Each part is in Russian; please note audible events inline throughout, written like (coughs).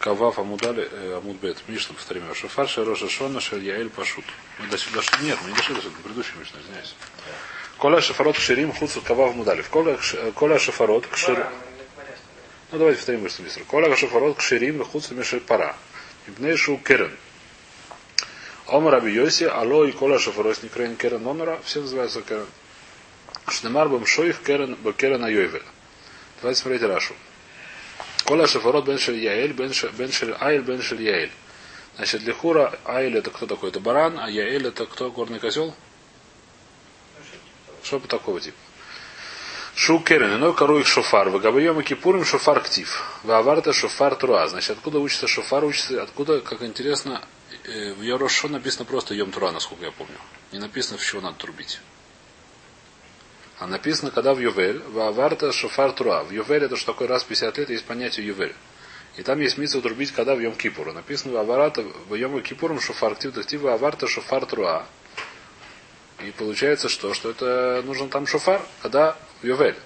Кавав Амудали, э, Амудбет, Мишна, повторим, Шафар, Шероша Шона, Шельяэль Пашут. Мы до сюда, нет, мы не дошли до сюда, предыдущий Мишна, извиняюсь. Коля Шафарот Кширим Хуцу Кавав Мудалев. Коля Шафарот Кширим. Ну давайте повторим быстро быстро. Коля Шафарот Кширим Хуцу Мишель Пара. Ибнейшу Керен. Омар Аби Йоси, Ало и Коля Шафарот Никрейн Керен Омара, все называются Керен. Шнемар Бамшоих Керен Бакерен Айойвель. Давайте смотреть Рашу. Коля Шафарот Бен Шель Яэль, Бен Шель Айль, Бен Шель Яэль. Значит, для Хура Айль это кто такой? Это баран, а Яэль это кто? Горный козел? Что такого типа? Шукерен, иной кору их шофар. Вагабайом и кипурим шофар ктив. Ваварта шофар труа. Значит, откуда учится шофар? Учится, откуда, как интересно, в Ярошо написано просто Йом Тура, насколько я помню. Не написано, в чего надо трубить. А написано, когда в Ювель, Ваварта шофар труа. В Ювель это что такое раз в 50 лет, есть понятие Ювель. И там есть митцва трубить, когда в Йом Кипуру. Написано, Ваварата в Йом Кипуром шофар ктив, дактив, Ваварта шофар труа. И получается что? Что это нужен там шофар, когда Йовель.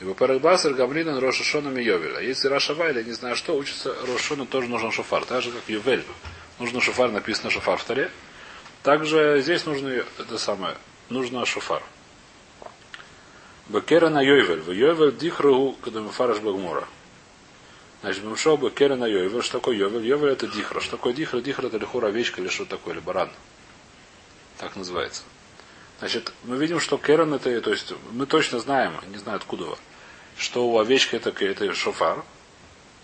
И в Парагбасер Гамринан Рошашоном и Йовель. А если Рашава или не знаю что, учится Рошашону тоже нужен шофар. Так же, как Йовель. Нужно шофар, написано шофар в таре. Также здесь нужно это самое, нужно шофар. Бекера на Йовель. В Йовель дихру, когда мы фараш Багмура. Значит, Бемшо Бекера на Йовель. Что такое Йовель? Йовель это дихра. Что такое дихра? Дихра это лихура овечка или что такое, или баран. Так называется. Значит, мы видим, что Керен это, то есть мы точно знаем, не знаю откуда, что у овечки это, это шофар.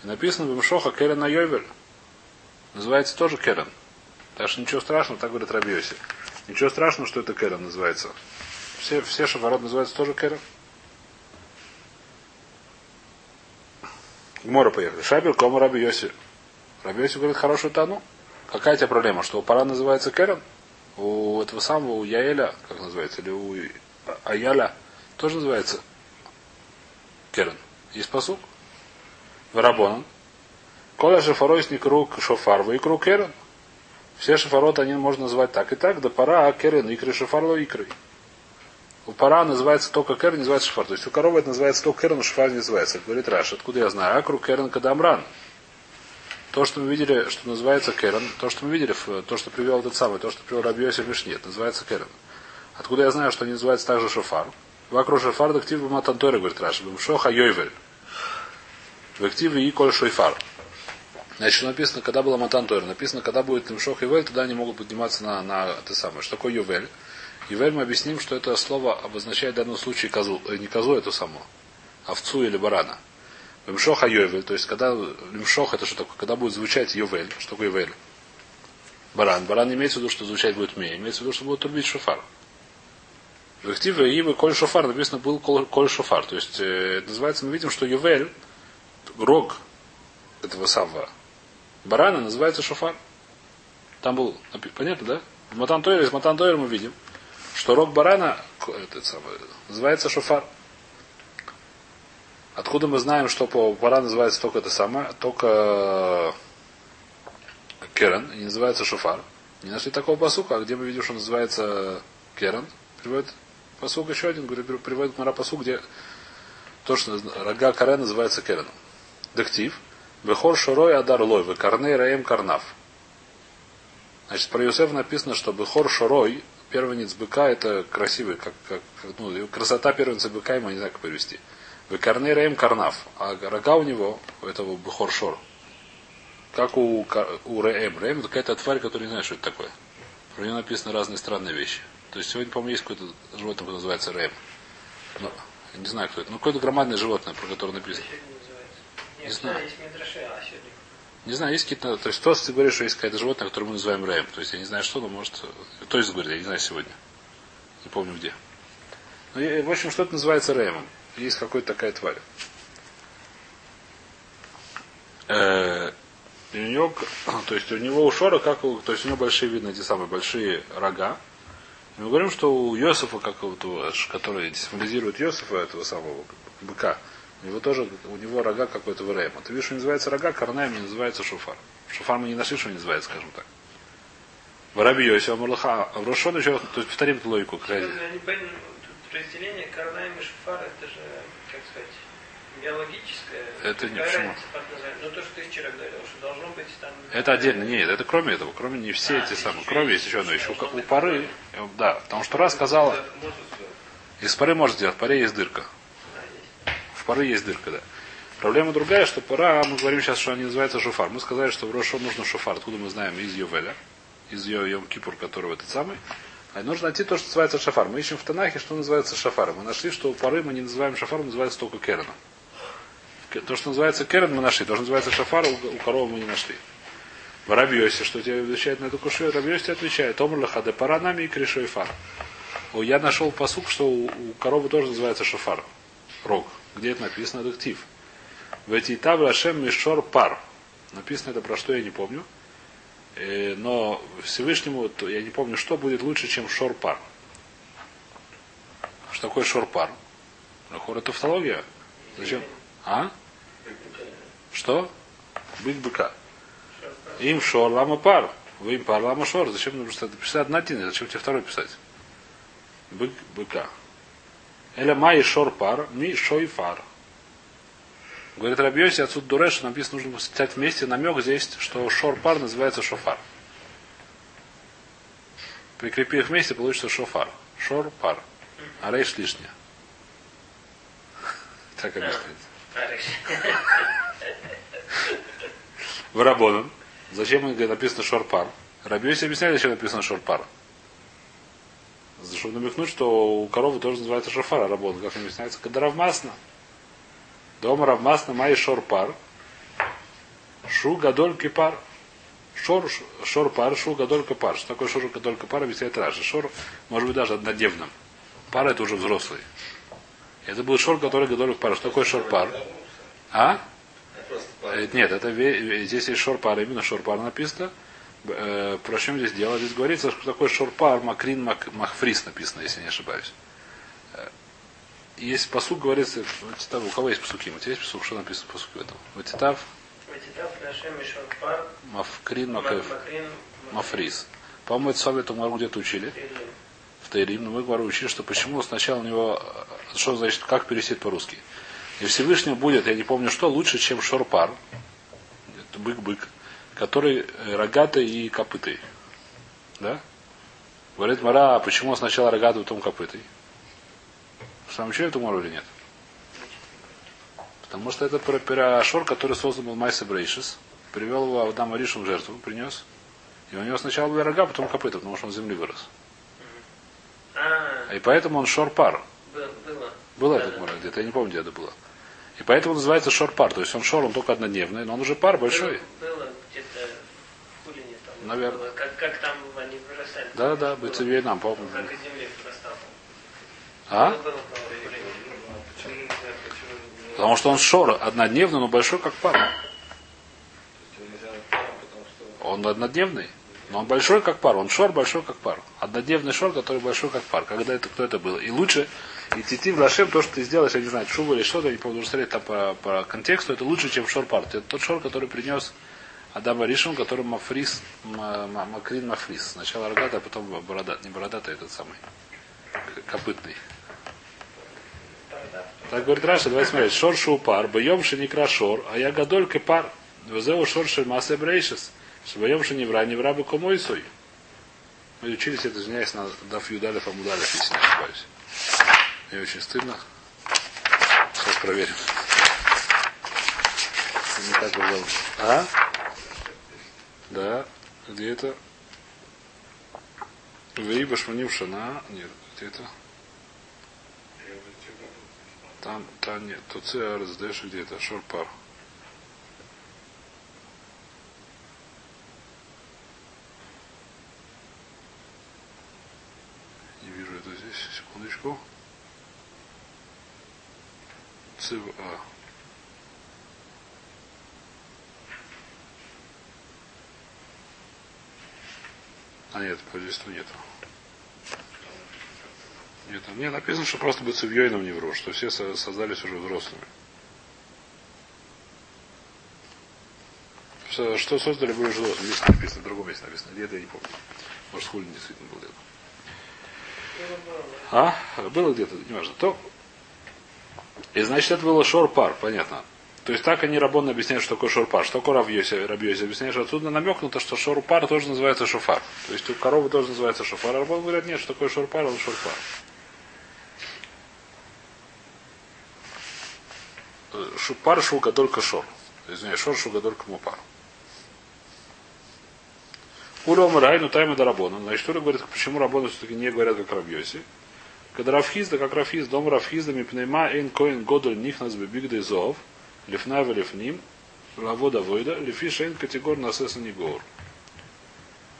И написано в Мшоха Керен на Йовель. Называется тоже Керен. Так что ничего страшного, так говорит Рабиоси. Ничего страшного, что это Керен называется. Все, все шофарот называются тоже Керен. Гмора поехали. Шабер, Кома Раби Йоси. Раби Йоси говорит, хорошую тану. Какая у тебя проблема? Что пора называется Керен? у этого самого, у Яэля, как называется, или у Аяля, тоже называется Керен. Есть посук. Варабонан. Коля не круг шофар, вы круг Керен. Все шафароты они можно назвать так и так, да пора а Керен, икры шафарло икры. У пара называется только Керен, называется шафар. То есть у коровы это называется только Керен, у шафар не называется. Говорит Раш, откуда я знаю? Акру Керен Кадамран. То, что мы видели, что называется Керен, то, что мы видели, то, что привел этот самый, то, что привел Рабиоси Мишнет, называется Керен. Откуда я знаю, что они называются также Шофар? Вокруг Шофар дактив Матантори, говорит Раши, Шоха Йойвель. В активе и Коль Шойфар. Значит, написано, когда была Матантор, написано, когда будет Лимшох Ювель, тогда они могут подниматься на, на это самое. Что такое Ювель? Ювель мы объясним, что это слово обозначает в данном случае козу, э, не козу эту саму, овцу или барана. Лимшоха Йовель, то есть когда лимшох это что такое? Когда будет звучать Йовель, что такое Йовель? Баран. Баран имеется в виду, что звучать будет мне. Имеется в виду, что будет трубить шофар. В активе Ивы Коль Шофар написано был Коль Шофар. То есть э, называется, мы видим, что Ювель, рог этого самого барана называется шофар. Там был, понятно, да? В Матан Тойр, из Матан Тойр мы видим, что рог барана этот самый, называется шофар. Откуда мы знаем, что по пора называется только это самое, только Керен, и не называется Шуфар. Не нашли такого посука, а где мы видим, что называется Керен, приводит посук еще один, говорит, приводит Мара посук, где то, что рога Карен называется Кереном. Дектив. Бехор Шорой Адар Лой, Карней Раем Карнав. Значит, про Юсеф написано, что Бехор Шорой, первенец быка, это красивый, как, как ну, красота первенца быка, ему не знаю, как перевести. Векарней Раим Карнав. А рога у него, у этого Бухоршор, как у, у Раэм. Раэм это какая-то тварь, которая не знает, что это такое. Про нее написаны разные странные вещи. То есть сегодня, по-моему, есть какое-то животное, которое называется Раэм. Но, не знаю, кто это. Ну, какое-то громадное животное, про которое написано. Не знаю. Не знаю, есть какие-то... То есть, то, ты говоришь, что есть какое-то животное, которое мы называем Рэем. То есть, я не знаю, что, но может... То есть, говорит, я не знаю сегодня. Не помню где. Но, в общем, что-то называется Рэемом есть какая-то такая тварь. Э, и у него, (coughs) то есть у него у Шора, как у, то есть у него большие, видно, эти самые большие рога. И мы говорим, что у Йосифа, как вот, который символизирует Йосифа, этого самого быка, у него тоже, у него рога какой-то в Рейма. Ты видишь, что называется рога, Карнаем не называется шуфар. Шуфар мы не нашли, что называется, скажем так. В Раби Йосифа Мурлаха, а в Рошон еще, то есть повторим эту логику. Какая разделение Карнаем и Шуфар, это же, как сказать, Биологическое. Это не почему. Ну то, что ты вчера говорил, что должно быть там. Это отдельно, нет, это кроме этого, кроме не все А, эти самые, кроме есть еще одно, еще у быть пары, да, потому что раз сказала, из пары может сделать, в паре есть дырка. Пары есть дырка, да. Проблема другая, что пора, мы говорим сейчас, что они называются шофар. Мы сказали, что в Рошо нужно шофар. Откуда мы знаем? Из Йовеля. Из Йом Кипур, который этот самый. А нужно найти то, что называется шафар. Мы ищем в Танахе, что называется шафар. Мы нашли, что у пары мы не называем шафар, называется только керена. То, что называется керен, мы нашли. То, что называется шафар, у, коровы мы не нашли. В что тебе отвечает на эту кушу, Рабиосе отвечает, Омр лахаде пара нами и кришой фар. Я нашел посук, что у, у коровы тоже называется шафар. Рог. Где это написано? Дектив. В эти таб Рашем Мишор Пар. Написано это про что я не помню. Э, Но Всевышнему, я не помню, что будет лучше, чем шор-пар. Что такое шор-пар? Хор это тавтология. Зачем? А? Что? Бык быка. Им шор лама пар. Вы им пар лама шор. Зачем нужно писать одна один? Зачем тебе второй писать? Бык быка. Эля май шор пар, ми шой фар. Говорит Рабьоси, отсюда Дуреш, написано, нужно стать вместе намек здесь, что шор-пар называется шофар. Прикрепи их вместе, получится шофар. Шор-пар. А рейш лишняя. (laughs) Так объясняется. В Рабоном. Зачем написано шор-пар? Рабьоси объясняет, зачем написано шор-пар. Чтобы намекнуть, что у коровы тоже называется шофар, а Рабон, как объясняется, когда равмасно. Дома равмасно май шор-пар. Шу гадоль кипар. Шор, шор пар, шу гадоль кипар. Что такое шор гадоль кипар, объясняет Раши. Шор может быть даже однодневным. Пар это уже взрослый. Это был шор, который гадоль пар. Что такое шор пар? А? Э, Нет, это здесь есть шорпар, именно шорпар написано. Э, Про чем здесь дело? Здесь говорится, что такое шорпар, макрин, мак, махфрис написано, если не ошибаюсь. Э, Есть посук, говорится, Титав, у кого есть посуки? У тебя есть посук? Что написано в посуке в этом? Ватитав, Ватитав Рашем Мишор Пар. мафкрин, макэф, Макрин. мафрис. По-моему, это совет мы где-то учили. В Таирим, но мы говорю, учили, что почему сначала у него, э, что значит, как перевести по-русски. И Всевышнему будет, я не помню что, лучше, чем шорпар, это бык-бык, который э, рогатый и копытый. Да? Говорит Мара, а почему сначала рогатый, потом копытый? Сам учили эту Мару или нет? Потому что это про, про Шор, который создан был Майса Брейшис, привел его Адам Аришем в жертву, принес. И у него сначала были рога, потом копыта, потому что он с земли вырос. А, И поэтому он шор-пар. было. было. Это. Гмара где-то, я не помню, где это было. И поэтому называется шор-пар. То есть он шор, он только однодневный, но он уже пар большой. Было, было где-то в Хулине там. Наверное. Как, как там они вырастали. Да, да, быть нам, помню. Как из земли вырастал. А? Потому что он шор однодневный, но большой как пар. Он однодневный, но он большой как пар. Он шор большой как пар. Однодневный шор, который большой как пар. Когда это, кто это был? И лучше идти в Лашем, то, что ты сделаешь, я не знаю, шубу или что-то, не помню, смотреть там по, по контексту, это лучше, чем шор-пар. Это тот шор, который принес Адам Ришин, который Мафрис, Ма- Ма- Макрин Мафрис. Сначала рогатый, а потом бородат, не бородатый, этот самый, копытный. Так говорит Раша, давай смотреть. Шор шупар, боем шеникра шор, а я гадоль пар. Везеу шор шельмасе брейшес. Боем шеневра, невра бы комойсой. Мы учились это, извиняюсь, на Даф Юдалев Амудалев, если не ошибаюсь. Мне очень стыдно. Сейчас проверим. Не так было. А? Да. Где это? Вейба Шманим Шана. Нет, где это? Там, там нет. Тут ЦРСДШ где-то. Шорпар. Не вижу это здесь. Секундочку. ЦВА. А нет, по здесь нету. Нет, там не написано, что просто быть цивьёйном не вру, что все со- создались уже взрослыми. Что, что создали были уже взрослыми. Здесь написано, в другом месте написано. Где-то я не помню. Может, хулин действительно был где-то. А? Было где-то, неважно. То И значит, это было шор-пар, понятно. То есть так они рабон объясняют, что такое шор-пар. Что такое Рабьёси, Рабьёси объясняет, что отсюда намекнуто, что шор-пар тоже называется шофар. То есть у коровы тоже называется шофар. А рабон говорят, нет, что такое шор-пар, он шор-пар. Шупар шука только шор. Извиняюсь, шор шука только мупар. Улем райну тайма до рабона. Значит, Ура говорит, почему рабоны все-таки не говорят как Рабьоси. Когда Рафхизда, как Рафхиз, дом Рафхизда, мипнейма эйн коин годоль нихнас бибигдей зов, лифна лифним, лавода войда, лифи шейн категор насеса не.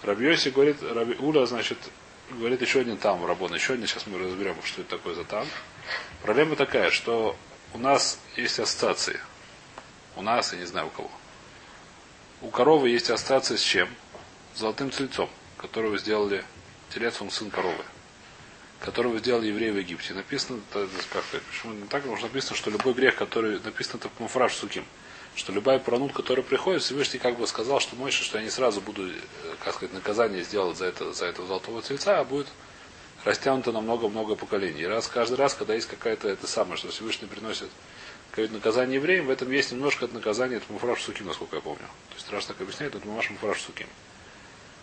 Рабьоси говорит, Раби, Уля, значит, говорит еще один там рабон, еще один, сейчас мы разберем, что это такое за там. Проблема такая, что у нас есть ассоциации. У нас, я не знаю у кого. У коровы есть ассоциация с чем? С золотым тельцом, которого сделали телец, он сын коровы. Которого сделали евреи в Египте. Написано, как почему не так, потому что написано, что любой грех, который написано это Муфраж Суким, что любая пронут, которая приходит, Всевышний как бы сказал, что Мойша, что я не сразу буду, как сказать, наказание сделать за это, за этого золотого тельца, а будет растянуто на много-много поколений. И раз, каждый раз, когда есть какая-то это самое, что Всевышний приносит какое-то наказание евреям, в этом есть немножко от наказания, это Муфраш Суким, насколько я помню. То есть раз так объясняет, это Муфраш Суким.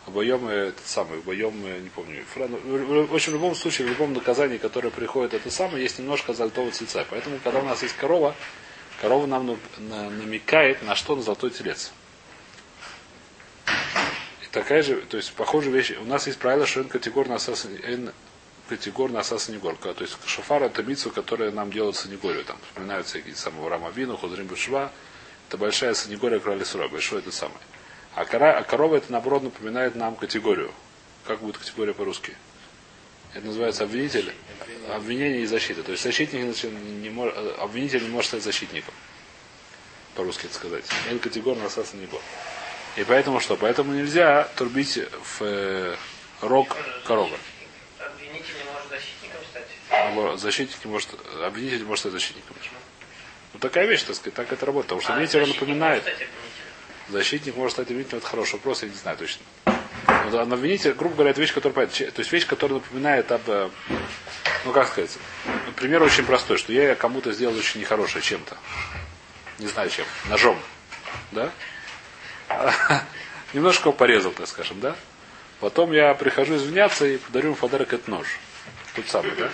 Обоем этот самый, обоем, не помню. Ну, в общем, в любом случае, в любом наказании, которое приходит это самое, есть немножко золотого тельца. Поэтому, когда у нас есть корова, корова нам намекает на что на золотой телец. И такая же, то есть похожая вещь. У нас есть правило, что категорно категор на Санегорка. То есть шофар это митсу, которая нам делают Санегорию. Там вспоминаются всякие самого Рама Вину, Худрим Бушва. Это большая Санегория Крали большой это самое. А, кора, а корова это наоборот напоминает нам категорию. Как будет категория по-русски? Это называется обвинитель. Обвинение и защита. То есть защитник не может, обвинитель не может стать защитником. По-русски это сказать. Эн категор на Санегор. И поэтому что? Поэтому нельзя турбить в э, рог коровы защитник может, обвинитель может стать защитником. Ну такая вещь, так сказать, так это работает. Потому что а, обвинитель он напоминает. Защитник может стать обвинителем, это хороший вопрос, я не знаю точно. Но обвинитель, грубо говоря, это вещь, которая понятна. То есть вещь, которая напоминает об, э, ну как сказать, ну, пример очень простой, что я кому-то сделал очень нехорошее чем-то. Не знаю чем. Ножом. Да? (laughs) Немножко порезал, так скажем, да? Потом я прихожу извиняться и подарю ему подарок этот нож. Тот самый, да?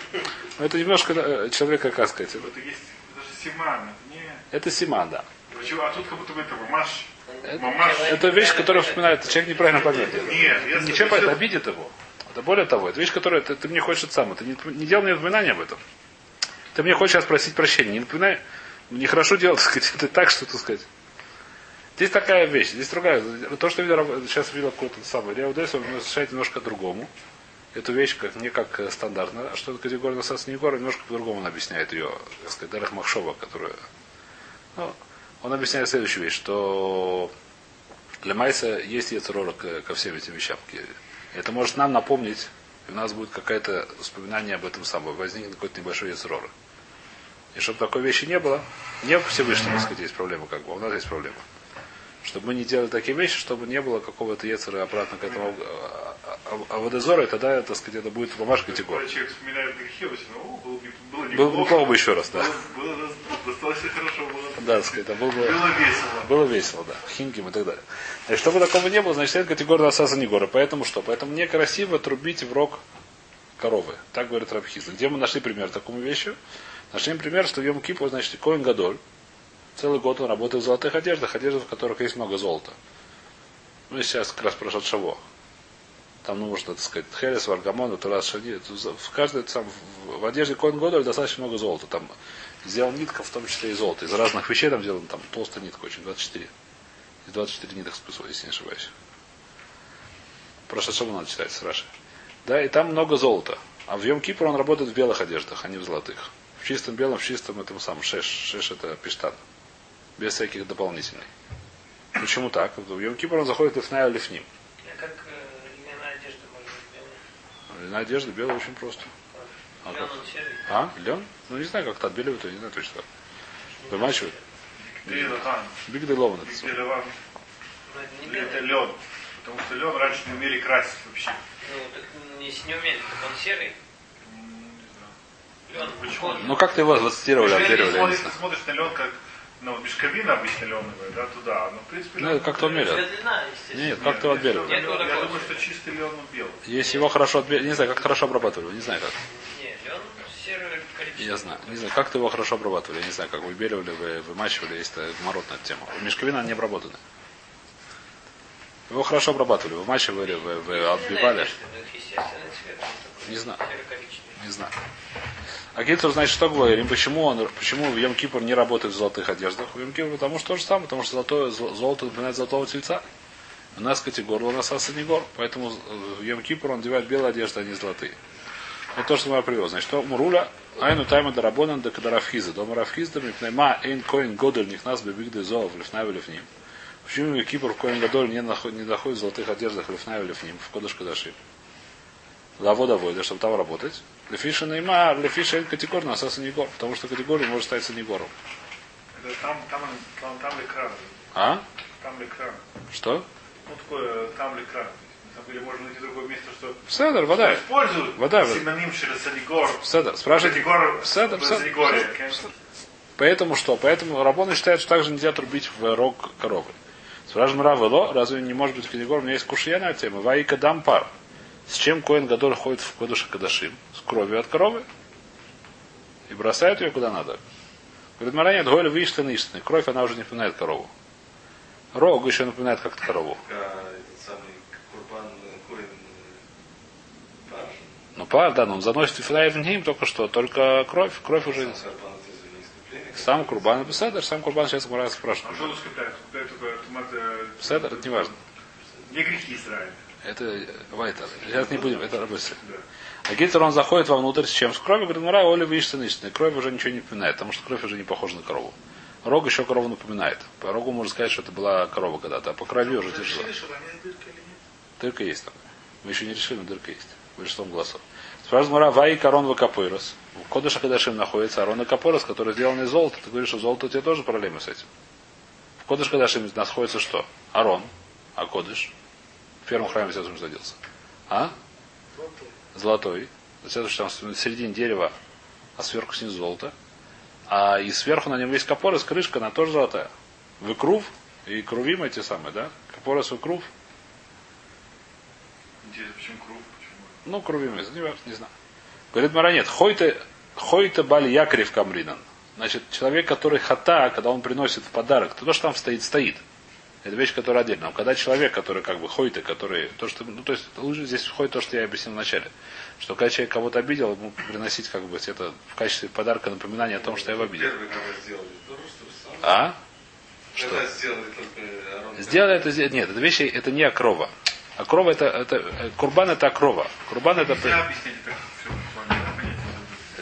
Но это немножко э, человека, как сказать. Это есть даже симан, это не... Это симан, да. Почему? А тут как будто бы это мамаш. Это вещь, которая вспоминает, человек неправильно поймет. Нет, я Ничем по это обидит его. Это более того, это вещь, которая ты, ты мне хочешь это самое. Ты не, не делал мне напоминания об этом. Ты мне хочешь сейчас просить прощения. Не напоминай. Нехорошо делать, (laughs) так сказать, это так, что, так сказать. Здесь такая вещь, здесь другая. То, что я сейчас видел какой-то самый Реудес, он разрешает немножко другому эту вещь как, не как э, стандартно, а что это категория Насас Негора, немножко по-другому он объясняет ее, так сказать, Дарах Махшова, которая... Ну, он объясняет следующую вещь, что для Майса есть яцерора ко всем этим вещам. Это может нам напомнить, и у нас будет какое-то воспоминание об этом самом, возникнет какой-то небольшой яцерора. И чтобы такой вещи не было, не в Всевышнем, так сказать, есть проблема, как бы, а у нас есть проблема. Чтобы мы не делали такие вещи, чтобы не было какого-то яцера обратно к этому а, а водозора, тогда, так сказать, это будет бумажка категория. Человек вспоминает грехи, было, было. Было неплохо бы еще раз, да. Было, было достаточно хорошо. Было, да, так сказать, было, было весело. Было весело, да. Химким и так далее. И чтобы такого не было, значит, это категория Асаса Негора. Поэтому что? Поэтому некрасиво трубить в рог коровы. Так говорит Рабхиза. Где мы нашли пример такому вещи? Нашли пример, что в Йом Кипу, значит, Коин Гадоль. Целый год он работает в золотых одеждах, одеждах, в которых есть много золота. Ну, сейчас как раз прошел Шаво. Там нужно, так сказать, Херес, Варгамон, Турас, Шади. В каждой, там, в одежде Коин Годоль достаточно много золота. Там сделан нитка, в том числе и золото. Из разных вещей там сделан, там толстая нитка очень, 24. Из 24 ниток списывал, если не ошибаюсь. Просто особо надо читать с Раши. Да, и там много золота. А в Йом Кипр он работает в белых одеждах, а не в золотых. В чистом белом, в чистом этом самом шеш. Шеш это пиштан. Без всяких дополнительных. Почему так? В Йом Кипр он заходит в Фная Лифним. Льняная одежда белая очень просто. А, как? а? Лен? Ну не знаю, как-то отбеливают, я не знаю точно как. Вымачивают. Бигды Лован это. Это лен. Потому что лен раньше не умели красить вообще. Ну, так если не умели, так он серый. Почему? Ну как ты его зацитировали, Если обмерили, я не смотришь, смотришь на лен как, ну, мешковина обычно леновая, да, туда. Ну, в принципе, Ну, лен- как-то. Длина, естественно. Нет, как ты его отбеливали? Я, думаю, что чистый лен он белый. Если его хорошо отбеливали, не знаю, как хорошо обрабатывали, не знаю как. Не, лен серый коричневый. Я знаю, не знаю, как ты его хорошо обрабатывали, я не знаю, как выбеливали, вы вымачивали, есть это геморрот на эту тему. Мешковина не обработана. Его хорошо обрабатывали, вымачивали, вы, вы отбивали. Не знаю. Не знаю. А Гильцер, значит, что говорим? Почему он, почему в Йом Кипур не работает в золотых одеждах? В Йом Кипур, потому что то же самое, потому что золотое, зо- золото напоминает золотого тельца. У нас категор, у нас асанигор. Поэтому э, в Йом Кипур он одевает белые одежды, а не золотые. Это то, что я привез. Значит, что Муруля, айну тайма дарабонан да кадарафхиза. Дома рафхизда мипнайма эйн коин годель них нас бебигды зоов лифнаве лифним. Почему Йом Кипур в коин гадоль не, наход- не доходит в золотых одеждах лифнаве лифним, в кодыш кадашим? Лавода войда, чтобы там работать. Лефиша неймар, лефиша эль категор, на асаса негор. Потому что категория может стать санегором. Там, там, там, там экран. А? Там экран. Что? Ну, такое, там экран. Деле, можно найти другое место, что Седер, вода. используют Вода. синоним через Санигор. Седер. Спрашивайте. Санигор, Седер, седер. Поэтому что? Поэтому Рабоны считают, что также нельзя трубить в рог коровы. Спрашиваем Равело, разве не может быть категор? У меня есть кушья на эту тему. Ваика дампар. С чем Коин Гадоль ходит в Кодыша Кадашим? С кровью от коровы. И бросают ее куда надо. Говорит, Мара нет, выиштаны истины. Кровь, она уже не напоминает корову. Рог еще напоминает как-то корову. А этот самый Курбан э, Коин э, Паш. Пар, да, но он заносит в ним только что, только кровь, кровь уже... Сам Курбан. Сам Курбан Беседер, сам Курбан сейчас Мара А спрашивает. что скупляют? Скупляют только томат... э, это не важно. Не грехи Израиля. Это э, Вайтер. Сейчас не будем, это быстро. Да. А Гильтер, он заходит вовнутрь с чем? С кровью, говорит, Мара, Оля, видишь, истинная. Кровь уже ничего не напоминает, потому что кровь уже не похожа на корову. Рог еще корову напоминает. По рогу можно сказать, что это была корова когда-то, а по крови уже тяжело. Дырка есть там. Мы еще не решили, но дырка есть. Большинством голосов. Спрашивает Мара, Вай корон вакапойрос. В Кодыша Кадашим находится Арон Капорос, который сделан из золота. Ты говоришь, что золото у тебя тоже проблемы с этим. В Кодыш Кадашим находится что? Арон, а Кодыш. В первом храме Сесум родился. А? Золотой. Следующий там в середине дерева, а сверху снизу золото. А и сверху на нем есть капорос, крышка, она тоже золотая. Выкрув и крувим эти самые, да? Капорос выкрув. Интересно, почему круг? Ну, крувим, не знаю, не знаю. Говорит Маранет, хойте, хойте бали якрев камринан. Значит, человек, который хата, когда он приносит в подарок, то, то, что там стоит, стоит. Это вещь, которая отдельно. Но когда человек, который как бы хойты, который, то, что, ну, то есть, лучше здесь входит то, что я объяснил вначале. Что когда человек кого-то обидел, ему приносить как бы это в качестве подарка напоминание о том, что я его обидел. А? Что? Когда сделали это, нет, это вещи, это не окрова. Окрова это, это, э, курбан это окрова. Курбан это,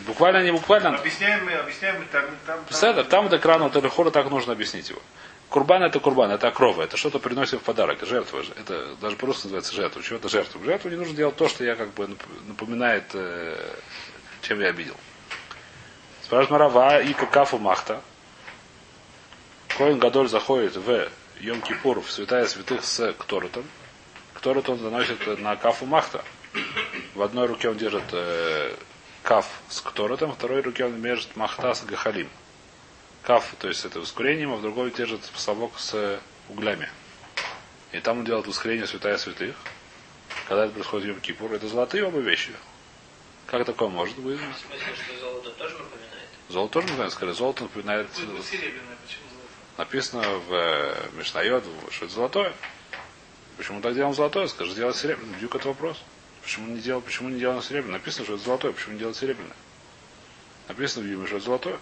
буквально. не буквально. Объясняем мы, объясняем мы там, там, Седер, там до крана телехора так нужно объяснить его. Курбан это курбан, это окрова, это что-то приносим в подарок, жертва же. Это даже просто называется жертва. Чего это жертва? Жертву не нужно делать то, что я как бы нап- напоминает, э, чем я обидел. Спрашивает Марава и кафу махта. Коин Гадоль заходит в Йом Кипур, в святая святых с Кторотом. Кторот он заносит на кафу махта. В одной руке он держит э, каф с Кторотом, в второй руке он держит махта с Гахалим. Каф, то есть это воскурением, а в другой держит совок с углями. И там он делает воскурение святая святых. Когда это происходит в Йом Кипур, это золотые оба вещи. Как такое может быть? В смысле, что золото тоже напоминает? Золото тоже напоминает, скорее, золото напоминает... Написано в э, Мишнайот, что это золотое. Почему так делаем золотое? Скажи, делать серебряное. Дюк это вопрос. Почему не делал, почему не делаем серебряное? Написано, что это золотое. Почему не делать серебряное? Написано в Юме, что это золотое.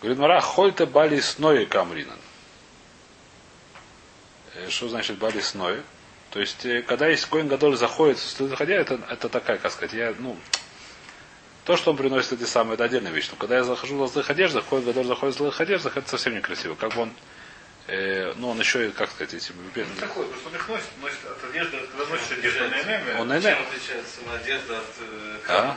Говорит, Мара, хольте бали сное камринан. Э, Что значит бали сное? То есть, э, когда есть коин Гадоль заходит в студ ходя, это, это такая, как сказать, я, ну, то, что он приносит эти самые, это отдельная вещь. Но когда я захожу в золотых одеждах, коин Гадоль заходит в золотых одеждах, это совсем некрасиво. Как бы он, э, ну, он еще, и, как сказать, эти, бедные- Такой, потому что он их носит, носит от одежды, когда носишь одежду. на он НМ, на Чем отличается одежда от э, А?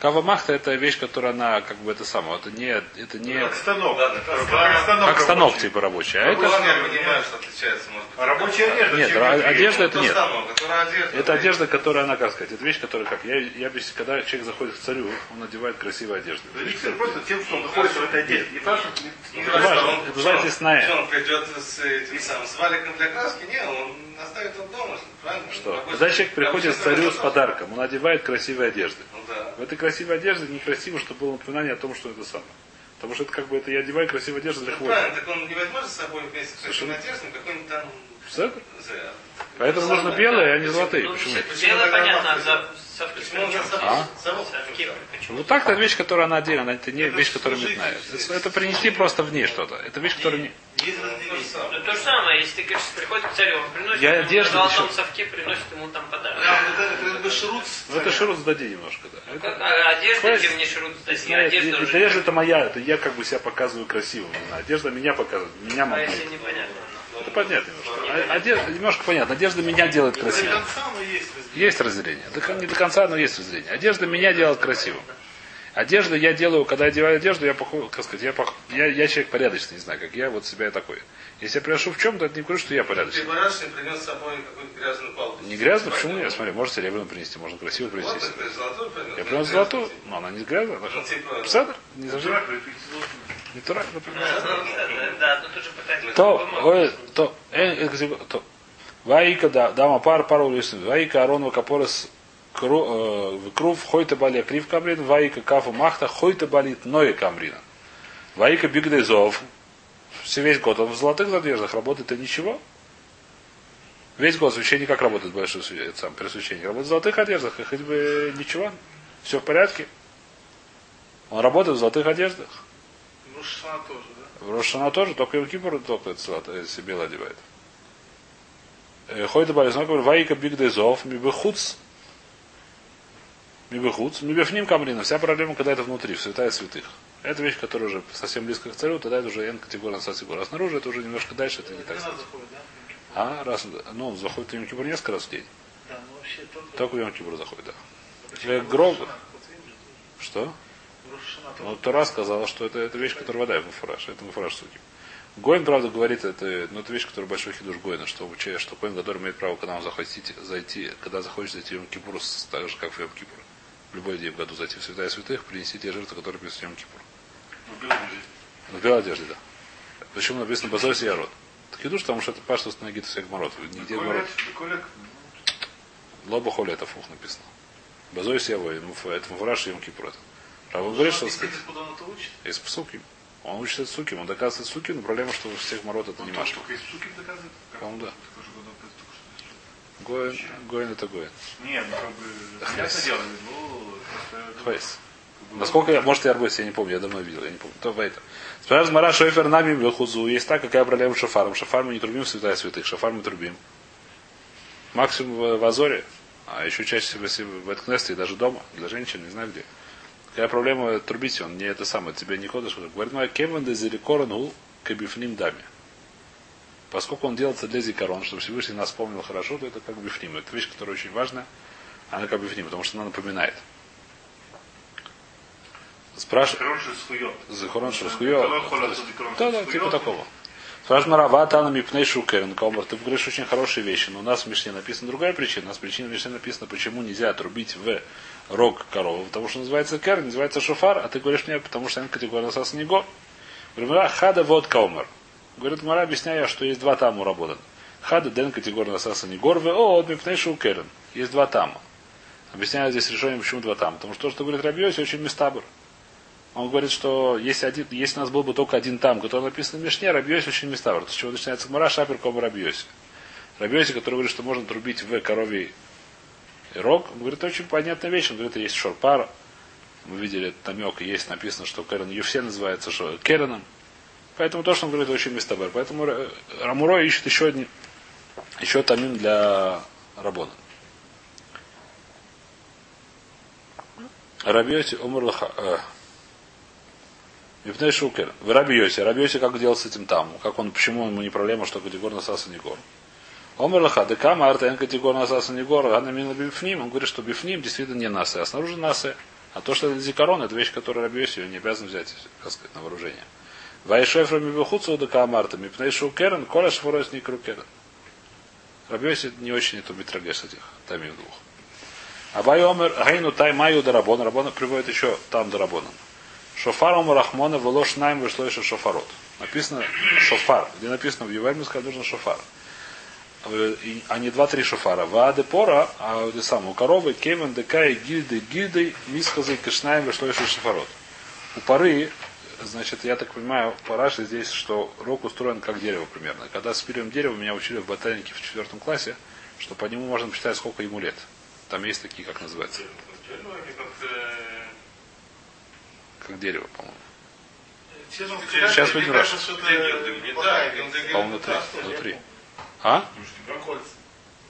Храма, от, там, Кава махта это вещь, которая она как бы это самое. Это не, это не Как станок. Как как станок как станок рабочий. типа рабочий. А это, Размер понимаю, что отличается, может быть. А рабочая одежда. Нет, чем отличается? одежда это нет. станок, которая одежда. это одежда, которая она, как сказать, это вещь, которая как. Я, я объясню, когда человек заходит к царю, он надевает красивую одежду. Зависит просто тем, что он находится в этой одежде. Не что не- Это важно, называется. Что он придет с этим самым с валиком для краски? Нет, он оставит его дома, правильно? Что? Рабочий- Когда человек приходит к царю с подарком, он одевает красивые одежды. Ну да. В этой красивой одежде некрасиво, чтобы было напоминание о том, что это самое. Потому что это как бы это я одеваю красивую одежду для Ну, хвоста. правильно, так он не возьмет с собой вместе с красивой одеждой какой-нибудь там... За- Поэтому Самое, нужно белые, а не золотые. ну, Почему? Белое понятно, а за он? А? Ну так-то вещь, которая она отдельно, она- это не вещь, которая метная. Это, это принести просто в ней что-то. Это вещь, которая не... Ну, то же самое, если ты говоришь, приходит к царю, он приносит Я ему одежду на золотом еще- совке, приносит ему там подарок. Это это шрут. Ну, это широт сдади немножко, да. Ну, Это- как, а одежда, Понимаешь? чем не шрут сдать, Знаю, одежда уже. Одежда это моя, это я как бы себя показываю красивым. Одежда меня показывает, меня А могу. если непонятно? Это понятно немножко. А- Одежда, немножко понятно. Одежда меня делает До красивым. конца, но есть разделение. Есть разделение. До не до конца, но есть разделение. Одежда меня делает красивым. Одежда я делаю, когда я одеваю одежду, я похож, как сказать, я, пох- я, я человек порядочный, не знаю, как я вот себя такой. Если я приношу в чем-то, это не говорю, что я Ты порядочный. принес с собой какую-то грязную палку. Не грязно, почему нет? Смотри, можно серебряную принести, можно красивую принести. Вот это золотую принес. Я принес золотую, но она не грязная. она Ну, типа... Псадр? Не говорит, Не турак, например. Да, ну тут же пытается. То, ой, то, э, э, то. Ваика, да, дама пар, пару лесных. Ваика, Арон, Капорес, Крув, Хойта Балия, Крив Камрин, Ваика, Кафу, Махта, Хойта Балит, Ноя Камрина. Ваика, Бигдезов. Все весь год он в золотых одеждах работает, и ничего. Весь год священник как работает большой это сам пересвященник? Работает в золотых одеждах, и хоть бы ничего. Все в порядке. Он работает в золотых одеждах. Ну, Шана тоже, да? В Рошана тоже, только Йом Кипур только это если белое одевает. Э, Ходит Барис, он говорит, Ваика Бигдезов, Мибехуц, Мибехуц, Мибефним Камрина. Вся проблема, когда это внутри, в святая святых. Это вещь, которая уже совсем близко к царю, тогда это уже N категория сатигора. А снаружи это уже немножко дальше, это не так. Да? А, раз, ну, он заходит в Йом несколько раз в день. Да, ну вообще только... Только в Йом заходит, да. Э, Гроб. Что? Ну. Тора сказала, что это, это вещь, которая вода, муфураж. Это муфураж суки. Гоин, правда, говорит, это, ну, это вещь, которая большой хидуш Гоина, что, уча- что Коин, который имеет право, когда он захотите зайти, когда захочет зайти в Йом Кипур, с- так же, как в Йом Кипур. В любой день в году зайти в святая святых, принести те жертвы, которые в Йом Кипур. В белой одежде, да. Почему написано Базойс Ярод? Так хидуш, потому что это паштус на гиту всех мород. Нигде мород. Лоба холи это фух написано. Базойс Явой, это муфураж и Йом Кипур. это. А вы говорите, что он учит? из суки. Он учится суки, он доказывает суки, но проблема, что у всех мород это не Он маш. только из суки доказывает? Как? По-моему, да. Скажу, когда ты только что из суки. Гоин, Гоин это Гоин. Не, ну как бы, Хвейс. дело, ну, просто... Хвейс. Насколько я, может, я арбойс, я не помню, я давно видел, я не помню. То это. Спрашивает Мара Шойфер нами Вилхузу. Есть так, какая проблема с шафаром. Шафар мы не трубим святая святых, шафар мы трубим. Максимум в, Азоре, а еще чаще в Эткнесте и даже дома, для женщин, не знаю где. Какая проблема трубить, он не это самое, тебе не ходишь. Говорит, моя кевен де зеликорон кабифним даме. Поскольку он делается для зикарон, чтобы Всевышний нас помнил хорошо, то это как бифним. Это вещь, которая очень важная. Она как бифним, потому что она напоминает. Спрашивает. Короче, с хуем. Захорон Когда Шурскуё. ходят за дикаром Да, да, типа такого. Спрашивает Марава, Тана Мипней Шукерн, Комар, ты говоришь очень хорошие вещи, но у нас в Мишне написана другая причина. У нас причина в Мишне написана, почему нельзя отрубить в рог коровы, потому что называется керн, называется шофар, а ты говоришь мне, потому что это категория насаса не го. Говорит, «Мара, хада вот каумар. Говорит, Мара, объясняю, что есть два тама работан. Хада ден категория насаса не гор, в о, мипней шукерн. Есть два тама. Объясняю здесь решение, почему два тама. Потому что то, что говорит Рабиоси, очень местабр. Он говорит, что если, один, если у нас был бы только один там, который написан в Мишне, Рабьёси очень меставр. С чего начинается Гмара, Шапер, Кома Рабьёси. Рабьёси, который говорит, что можно трубить в коровий рог, он говорит, очень понятная вещь. Он говорит, есть шорпар. Мы видели намек, есть написано, что Керен Юфсе называется шо- Кереном. Поэтому то, что он говорит, очень местабр. Поэтому Ра- Рамуро ищет еще один, еще тамим для Рабона. Рабьёси Омар Лаха. э, Шукер. В Рабиосе. Рабиосе как делал с этим там? Как он, почему ему не проблема, что категор насаса не гор? Омер лаха, декама артен категор насаса не гор, а на бифним. Он говорит, что бифним действительно не насы, а снаружи насы. А то, что это зикарон, это вещь, которую Рабиоси не обязан взять, так сказать, на вооружение. Вайшефра мибухуцу да каамарта, мипнейшу керен, коля шфорос не керен. Рабиоси не очень это битрагеш этих тамим двух. Абай омер гейну тай маю дарабон. Рабона приводит еще там дарабоном. Шофаром рахмона велош найм вышло еще шофарот. Написано шофар. Где написано в Ювельме сказать нужно шофар. Э, А не два-три шофара. Вааде пора, а где сам у коровы кевен декай гильды гильды мисхазы кишнаем вышло еще шофарот. У поры, значит, я так понимаю, по Раши здесь, что рог устроен как дерево примерно. Когда с первым деревом меня учили в ботанике в четвертом классе, что по нему можно посчитать, сколько ему лет. Там есть такие, как называется, Ну, как, э, как дерево, по-моему. Сейчас будем гильдегильды. По-моему, внутри. внутри. А?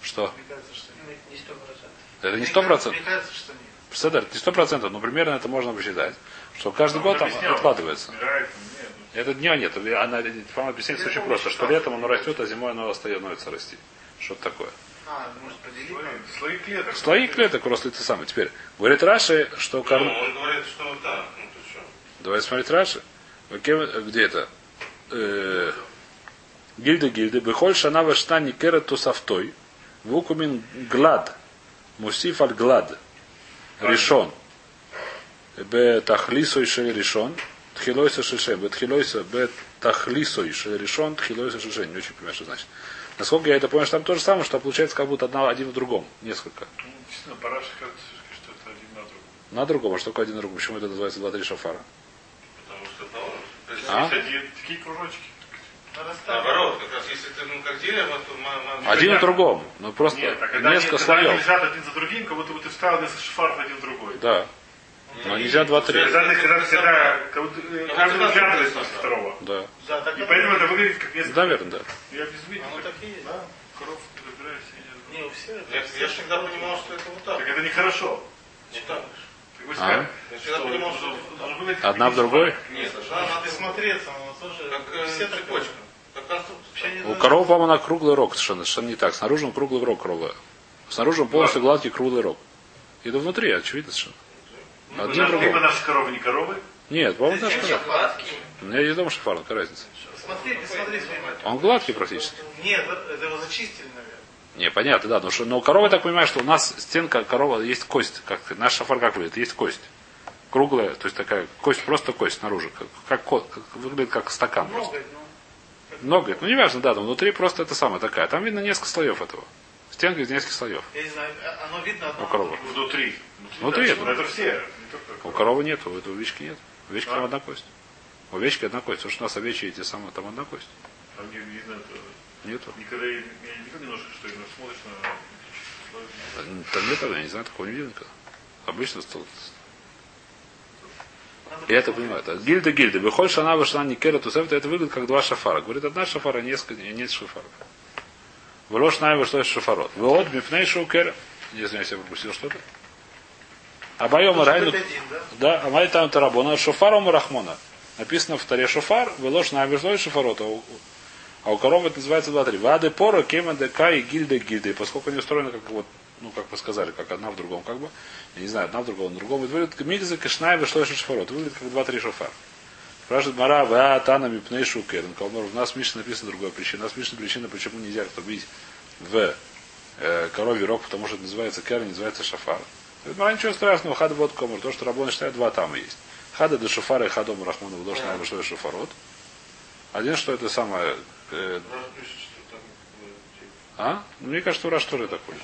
Что? Мне кажется, что нет. Не сто процентов. Это не сто процентов. Мне кажется, что нет. Седер, не сто процентов, но примерно это можно посчитать. Что каждый год там откладывается. Нет. Это дня нет. Она, по-моему, объясняется очень просто, что летом оно растет, а зимой оно становится расти. Что-то такое. А, может? Слои, клеток. Слои клеток росли ты самый. Теперь, говорит Раши, что Ну, корм... он говорит, что да, ну. Давай смотреть Раши. Окей, Где это? Э, Гильда гильды. Бехоль шана ваштани керет тусавтой. Вукумин глад. Мусиф аль глад. Решон. Бе тахлисой шель решон. Тхилойса шеше. Бе тхилойса. Бе тахлисой шель решон. Тхилойса шеше. Не очень понимаю, что значит. Насколько я это понимаю, что там то же самое, что получается как будто одна, один в другом. Несколько. Ну, Действительно, параши кажется, что это один на другом. На другом, а что такое один на другом? Почему это называется два-три шафара? Потому что. То есть, А? Есть один, такие кружочки. Наоборот, как раз если ты ну, как дерево, то ма- Один в другом. Ну просто Нет, а когда, несколько они, когда они слоев. лежат один за другим, как будто бы ты вставил несколько шифаров один в другой. Да. Но нельзя два-три. Когда, когда, когда, как будто, Ну, каждый это выглядывает да. после второго. Да. Да, И поэтому это выглядит как несколько. Наверное, да. Я без виду. Оно так и есть. Да, коров разбираешь, я не Не, у всех. Я, я всегда понимал, что это вот так. Так это нехорошо. Вот так. А? всегда Одна в другой? Нет, Да, надо смотреться, но тоже как э, все цепочка. Не У должно- коров, по-моему, на круглый рог совершенно, совершенно не так. Снаружи он круглый рог круглый. Снаружи он полностью гладкий круглый рог. И да внутри, очевидно совершенно. Один Либо другого. наши коровы не коровы. Нет, по-моему, даже Зачем коров. Гладкий. У меня есть дома шифар, какая разница. Смотри, смотри. Он гладкий практически. Нет, это его зачистили, наверное. Не, понятно, да. Но, что, но у коровы, я так понимаю, что у нас стенка корова есть кость. Как, наш шафар как выглядит? Есть кость. Круглая, то есть такая кость, просто кость снаружи. Как, как, как- выглядит как стакан просто. Много, ну. Много, ну не важно, да, там внутри просто это самое такая. Там видно несколько слоев этого. Стенка из нескольких слоев. Я не знаю, а- оно видно одно. У коровы. Внутри. Внутри да, это. Все. У коровы нет, у этой овечки нет. У овечки А? там одна кость. У овечки одна кость. Потому что у нас овечьи эти самые, там одна кость. Там не видно это. Нету. Никогда я не видел немножко, что именно смотришь на. Там нет тогда, я не знаю, такого не видно. никогда. Обычно стол. Я это понимаю. Это гильда гильда. Выходь шана вышла не кера тусефта, это выглядит как два шафара. Говорит, одна шафара, несколько, нет шафаров. Влош най вышло шафарот. Вот мипней шоу кера. Не знаю, если я пропустил что-то. А байом Должен райну. да? А май там тарабона шофаром рахмона. Написано в таре шофар, выложь на вышло из шафарот. А у, у коровы это называется два-три. Вады пора, кема дека и гильда. И поскольку они устроены как вот, ну, как вы сказали, как одна в другом, как бы, я не знаю, одна в другом, в другом, это выглядит как мигза, кашная, вышло из шафарот. Выглядит как два-три шофар. Спрашивает Мара, ва тана мипней шукерн. У нас в Мишне написана другая причина. У нас в Мишне причина, почему нельзя кто бить в э, коровий рог, потому что это называется керн, называется шафар. Мара, ничего страшного, хада вот комар. То, что рабоны считают, два там есть. Хада до шафара и хадом рахмана в должен вышло из шафарот. Один, что это самое... э, э, а? Мне кажется, Ураш тоже так понял.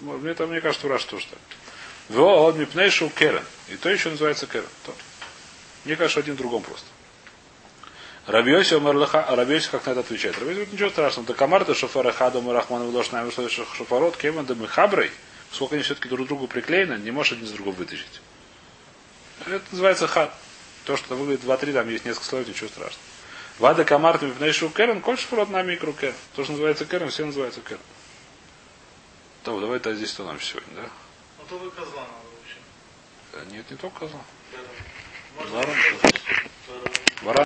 Мне, там, мне кажется, Ураш тоже так. Во он мипнейшу керен. И то еще называется керен. То. Мне кажется, один в другом просто. Рабиоси Омерлаха, а Рабиоси как на это отвечает? Рабиоси говорит, ничего страшного. Да камарта шофара хадом и рахману вложь нами что шофарот, кеман да мы хаброй, сколько они все-таки друг другу приклеены, не можешь один с другого вытащить. Это называется хад. То, что выглядит 2-3, там есть несколько слоев, ничего страшного. Вада камарта мипнейшу керен, коль шофарот на микро керен. То, что называется керен, все называются керен. То, давай это здесь нам сегодня, да? Ну то вы козла надо вообще. Нет, не только козла. Можно Ладно. сказать, Вара